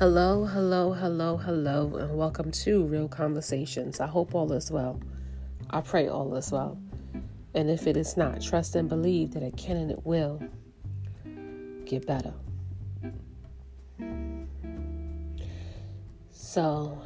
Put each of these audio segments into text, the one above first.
Hello, hello, hello, hello, and welcome to Real Conversations. I hope all is well. I pray all is well. And if it is not, trust and believe that it can and it will get better. So,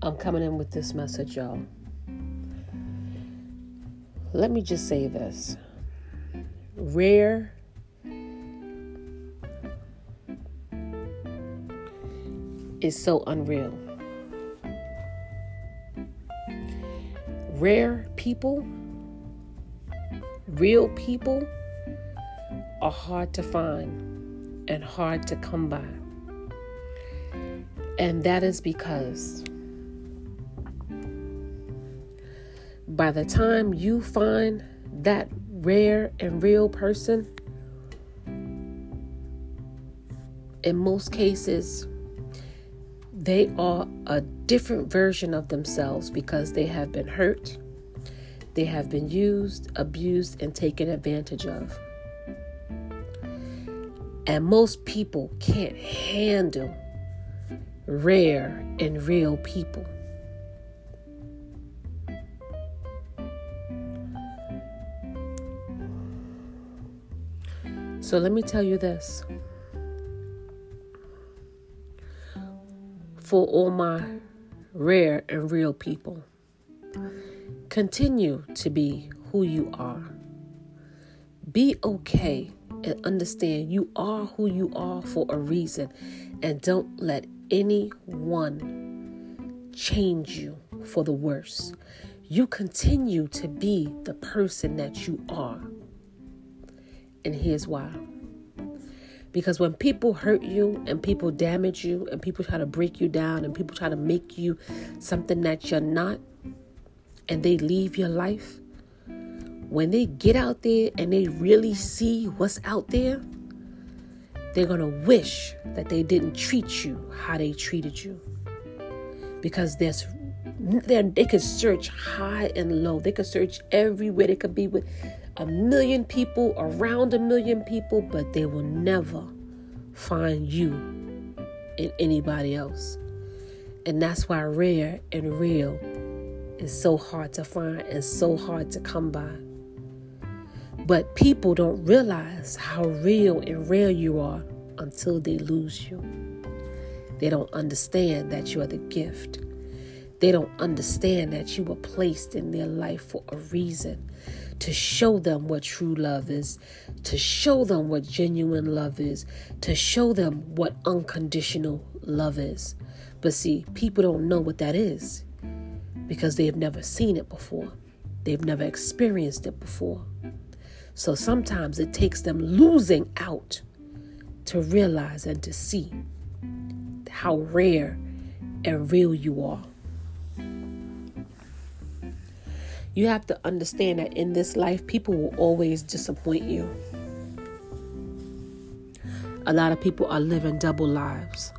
I'm coming in with this message, y'all. Let me just say this rare is so unreal. Rare people, real people, are hard to find and hard to come by. And that is because by the time you find that rare and real person, in most cases, they are a different version of themselves because they have been hurt, they have been used, abused, and taken advantage of. And most people can't handle rare and real people. So let me tell you this. For all my rare and real people. Continue to be who you are. Be okay and understand you are who you are for a reason. And don't let anyone change you for the worse. You continue to be the person that you are. And here's why. Because when people hurt you and people damage you and people try to break you down and people try to make you something that you're not and they leave your life, when they get out there and they really see what's out there, they're going to wish that they didn't treat you how they treated you. Because there's they could search high and low. They could search everywhere. They could be with a million people, around a million people, but they will never find you in anybody else. And that's why rare and real is so hard to find and so hard to come by. But people don't realize how real and rare you are until they lose you. They don't understand that you are the gift. They don't understand that you were placed in their life for a reason to show them what true love is, to show them what genuine love is, to show them what unconditional love is. But see, people don't know what that is because they've never seen it before, they've never experienced it before. So sometimes it takes them losing out to realize and to see how rare and real you are. You have to understand that in this life, people will always disappoint you. A lot of people are living double lives.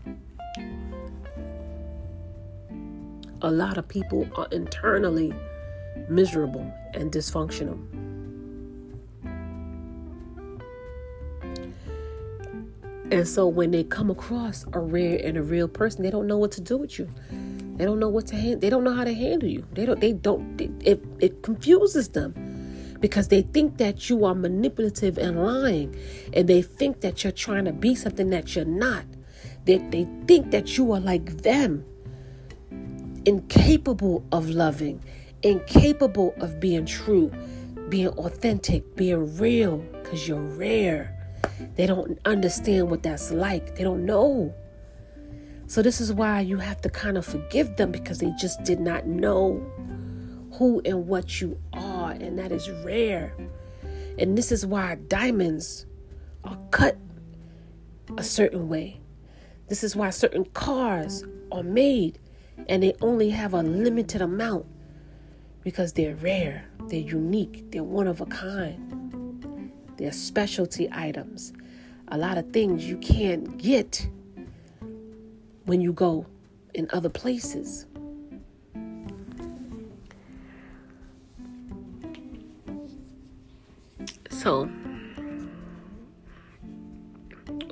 A lot of people are internally miserable and dysfunctional. And so when they come across a rare and a real person, they don't know what to do with you. They don't know what to handle. They don't know how to handle you. They don't. They don't. it it confuses them because they think that you are manipulative and lying, and they think that you're trying to be something that you're not. They they think that you are like them, incapable of loving, incapable of being true, being authentic, being real, because you're rare. They don't understand what that's like. They don't know. So, this is why you have to kind of forgive them because they just did not know who and what you are, and that is rare. And this is why diamonds are cut a certain way. This is why certain cars are made and they only have a limited amount because they're rare, they're unique, they're one of a kind, they're specialty items. A lot of things you can't get when you go in other places. So,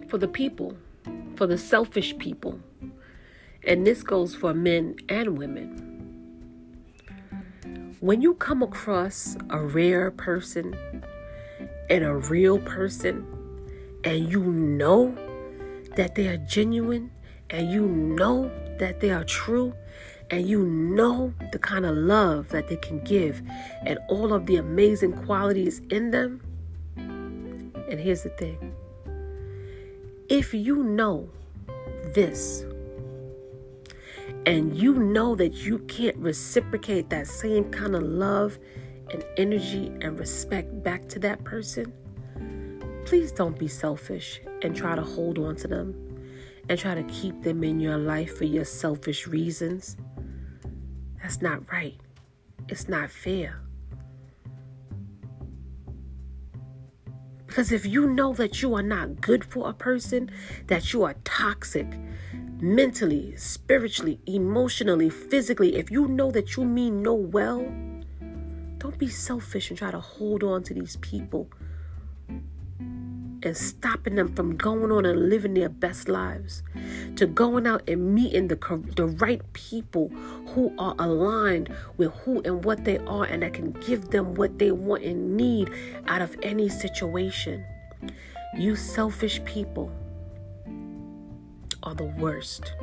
for the people, for the selfish people, and this goes for men and women. When you come across a rare person and a real person, and you know that they are genuine, and you know that they are true, and you know the kind of love that they can give. And all of the amazing qualities in them. And here's the thing. If you know this, and you know that you can't reciprocate that same kind of love and energy and respect back to that person, please don't be selfish and try to hold on to them and try to keep them in your life for your selfish reasons. That's not right. It's not fair. Because if you know that you are not good for a person, that you are toxic mentally, spiritually, emotionally, physically, if you know that you mean no well, don't be selfish and try to hold on to these people and stopping them from going on and living their best lives, to going out and meeting the, the right people who are aligned with who and what they are and that can give them what they want and need out of any situation. You selfish people are the worst.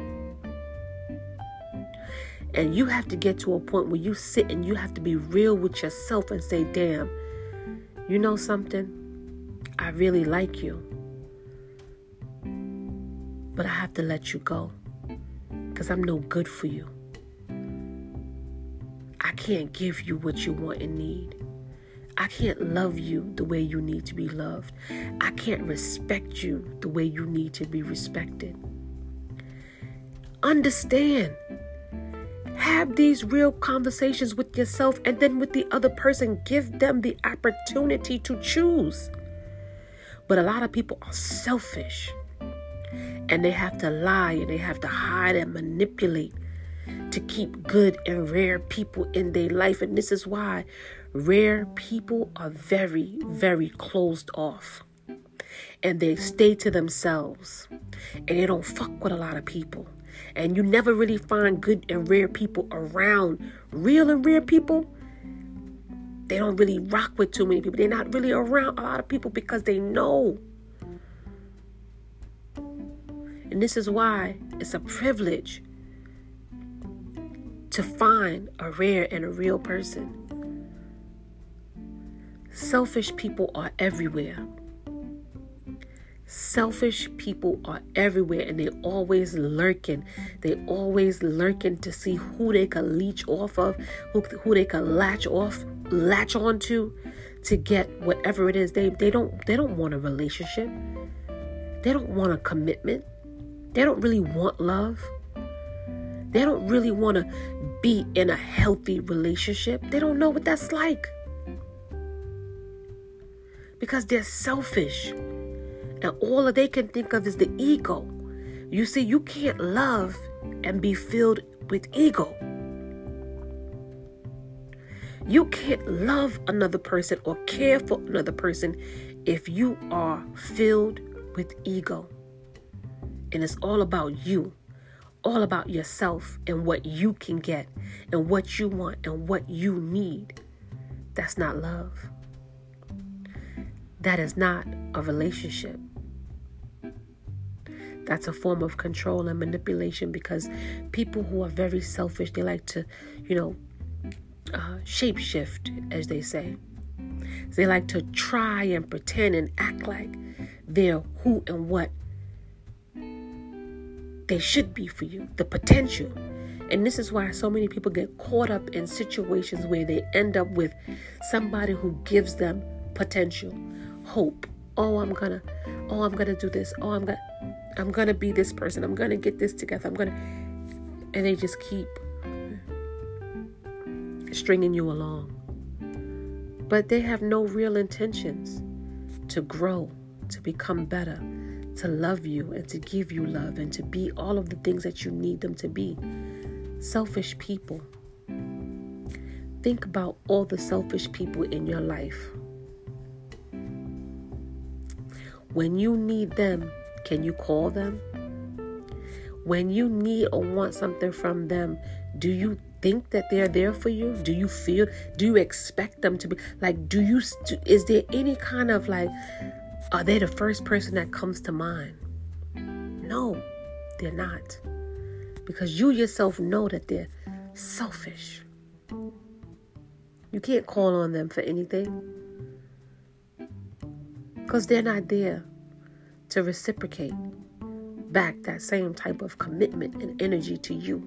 And you have to get to a point where you sit and you have to be real with yourself and say, damn, you know something? I really like you. But I have to let you go because I'm no good for you. I can't give you what you want and need. I can't love you the way you need to be loved. I can't respect you the way you need to be respected. Understand. Have these real conversations with yourself and then with the other person. Give them the opportunity to choose. But a lot of people are selfish and they have to lie and they have to hide and manipulate to keep good and rare people in their life. And this is why rare people are very, very closed off and they stay to themselves and they don't fuck with a lot of people. And you never really find good and rare people around real and rare people they don't really rock with too many people. They're not really around a lot of people because they know. And this is why it's a privilege to find a rare and a real person. Selfish people are everywhere. Selfish people are everywhere and they always lurking. They always lurking to see who they can leech off of, who, who they can latch off, latch onto to to get whatever it is. They they don't they don't want a relationship. They don't want a commitment. They don't really want love. They don't really want to be in a healthy relationship. They don't know what that's like. Because they're selfish. And all that they can think of is the ego. You see, you can't love and be filled with ego. You can't love another person or care for another person if you are filled with ego. And it's all about you, all about yourself and what you can get and what you want and what you need. That's not love. That is not a relationship. That's a form of control and manipulation because people who are very selfish, they like to, you know, uh, shapeshift, as they say. They like to try and pretend and act like they're who and what they should be for you, the potential. And this is why so many people get caught up in situations where they end up with somebody who gives them potential, hope. Oh, I'm gonna, oh, I'm gonna do this. Oh, I'm gonna. I'm to be this person. I'm to get this together. I'm to. And they just keep stringing you along. But they have no real intentions to grow, to become better, to love you, and to give you love, and to be all of the things that you need them to be. Selfish people. Think about all the selfish people in your life. When you need them, can you call them? when you need or want something from them, do you think that they're there for you? Do you feel, do you expect them to be like, do you, is there any kind of like, are they the first person that comes to mind? No, they're not. Because you yourself know that they're selfish. You can't call on them for anything because they're not there to reciprocate back that same type of commitment and energy to you.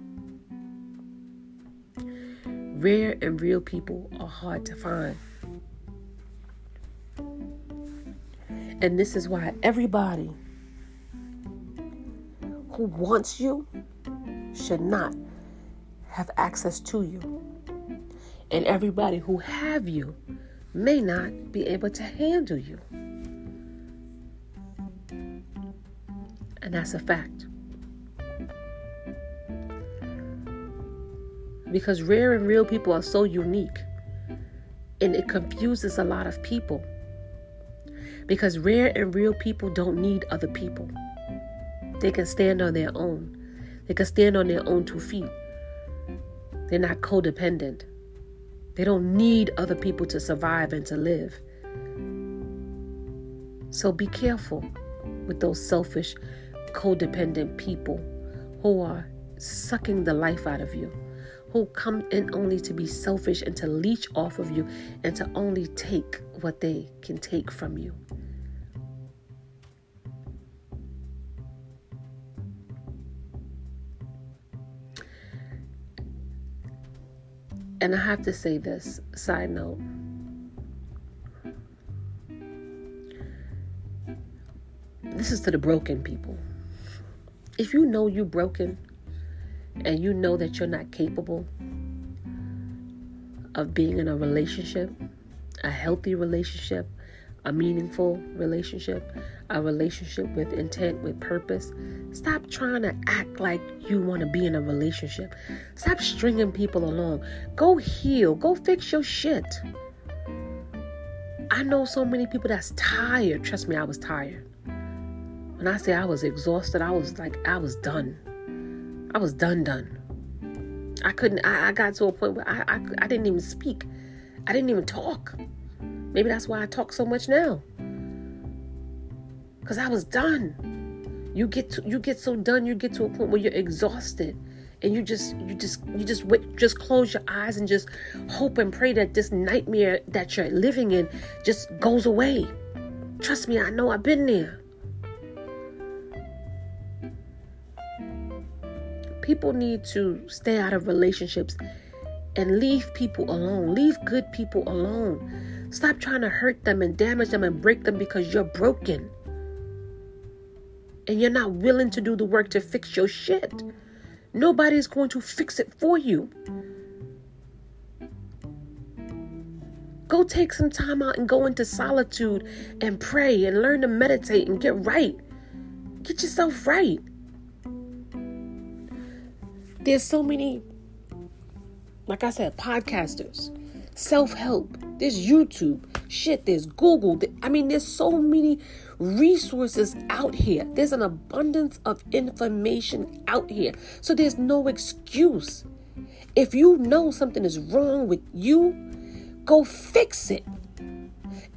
Rare and real people are hard to find. And this is why everybody who wants you should not have access to you. And everybody who have you may not be able to handle you. And that's a fact. Because rare and real people are so unique. And it confuses a lot of people. Because rare and real people don't need other people. They can stand on their own. They can stand on their own two feet. They're not codependent. They don't need other people to survive and to live. So be careful with those selfish, codependent people who are sucking the life out of you, who come in only to be selfish and to leech off of you and to only take what they can take from you. And I have to say this side note. This is to the broken people. If you know you're broken and you know that you're not capable of being in a relationship, a healthy relationship, a meaningful relationship, a relationship with intent, with purpose. Stop trying to act like you want to be in a relationship. Stop stringing people along. Go heal. Go fix your shit. I know so many people that's tired. Trust me, I was tired. When I say I was exhausted, I was like, I was done. I was done, done. I couldn't, I, I got to a point where I, I, I didn't even speak. I didn't even talk. Maybe that's why I talk so much now. Cause I was done. You get to, you get so done, you get to a point where you're exhausted, and you just you just you just wait, just close your eyes and just hope and pray that this nightmare that you're living in just goes away. Trust me, I know I've been there. People need to stay out of relationships and leave people alone. Leave good people alone. Stop trying to hurt them and damage them and break them because you're broken. And you're not willing to do the work to fix your shit. Nobody's going to fix it for you. Go take some time out and go into solitude and pray and learn to meditate and get right. Get yourself right. There's so many like I said, podcasters, self help, there's YouTube, shit, there's Google. I mean, there's so many resources out here. There's an abundance of information out here. So there's no excuse. If you know something is wrong with you, go fix it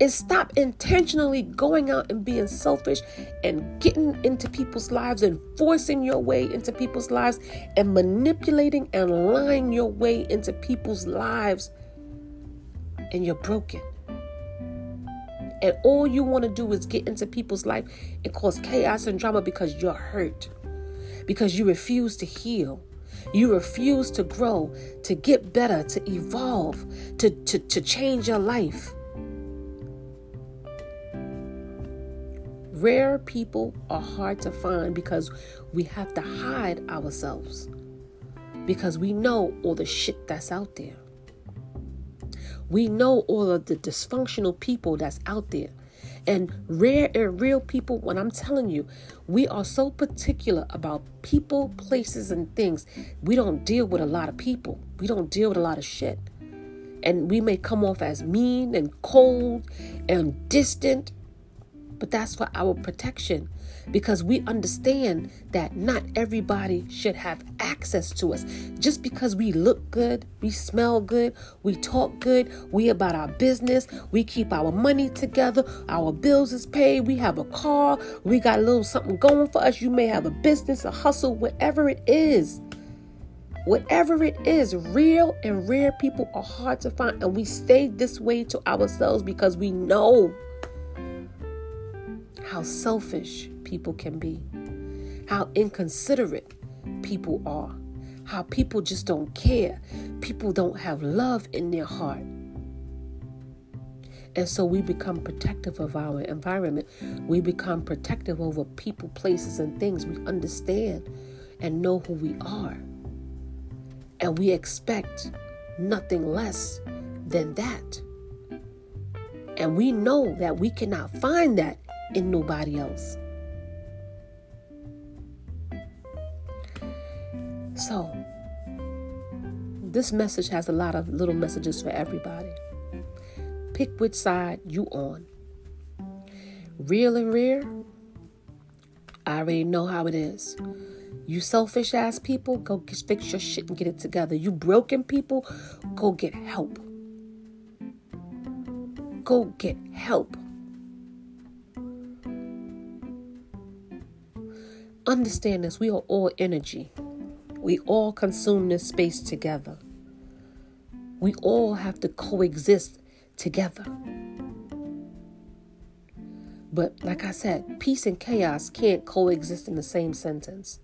and stop intentionally going out and being selfish and getting into people's lives and forcing your way into people's lives and manipulating and lying your way into people's lives. And you're broken. And all you want to do is get into people's life and cause chaos and drama because you're hurt, because you refuse to heal. You refuse to grow, to get better, to evolve, to, to, to change your life. Rare people are hard to find because we have to hide ourselves. Because we know all the shit that's out there. We know all of the dysfunctional people that's out there. And rare and real people, when I'm telling you, we are so particular about people, places, and things. We don't deal with a lot of people, we don't deal with a lot of shit. And we may come off as mean and cold and distant but that's for our protection because we understand that not everybody should have access to us. Just because we look good, we smell good, we talk good, we about our business, we keep our money together, our bills is paid, we have a car, we got a little something going for us. You may have a business, a hustle, whatever it is. Whatever it is, real and rare people are hard to find, and we stay this way to ourselves because we know how selfish people can be, how inconsiderate people are, how people just don't care. People don't have love in their heart. And so we become protective of our environment. We become protective over people, places, and things. We understand and know who we are. And we expect nothing less than that. And we know that we cannot find that in nobody else. So, this message has a lot of little messages for everybody. Pick which side you on. Real and rare, I already know how it is. You selfish ass people, go fix your shit and get it together. You broken people, go get help. Go get help. Understand this we are all energy. We all consume this space together. We all have to coexist together. But like I said, peace and chaos can't coexist in the same sentence.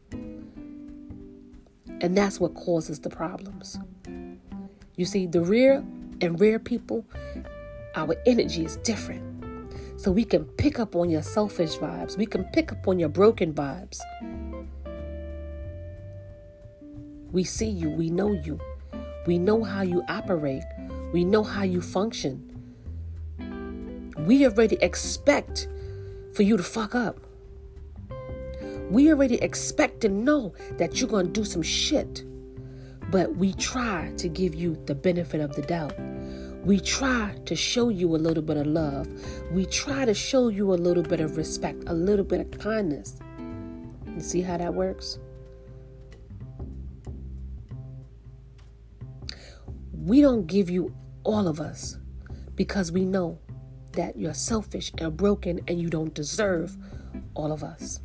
And that's what causes the problems. You see, the rare and rare people, our energy is different. So we can pick up on your selfish vibes, we can pick up on your broken vibes. We see you, we know you, we know how you operate, we know how you function. We already expect for you to fuck up. We already expect to know that you're going to do some shit. But we try to give you the benefit of the doubt. We try to show you a little bit of love. We try to show you a little bit of respect, a little bit of kindness. You see how that works? We don't give you all of us because we know that you're selfish and broken and you don't deserve all of us.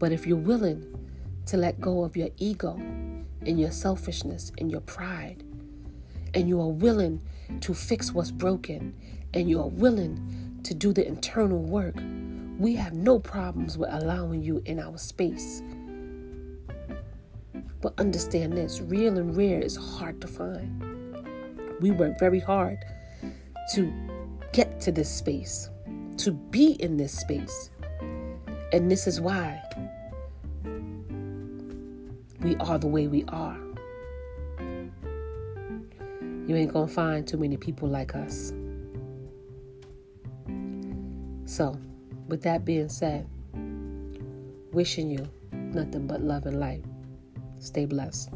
But if you're willing to let go of your ego and your selfishness and your pride, and you are willing to fix what's broken, and you are willing to do the internal work, we have no problems with allowing you in our space. But understand this real and rare is hard to find. We work very hard to get to this space, to be in this space. And this is why we are the way we are. You ain't gonna find too many people like us. So, with that being said, wishing you nothing but love and light. Stay blessed.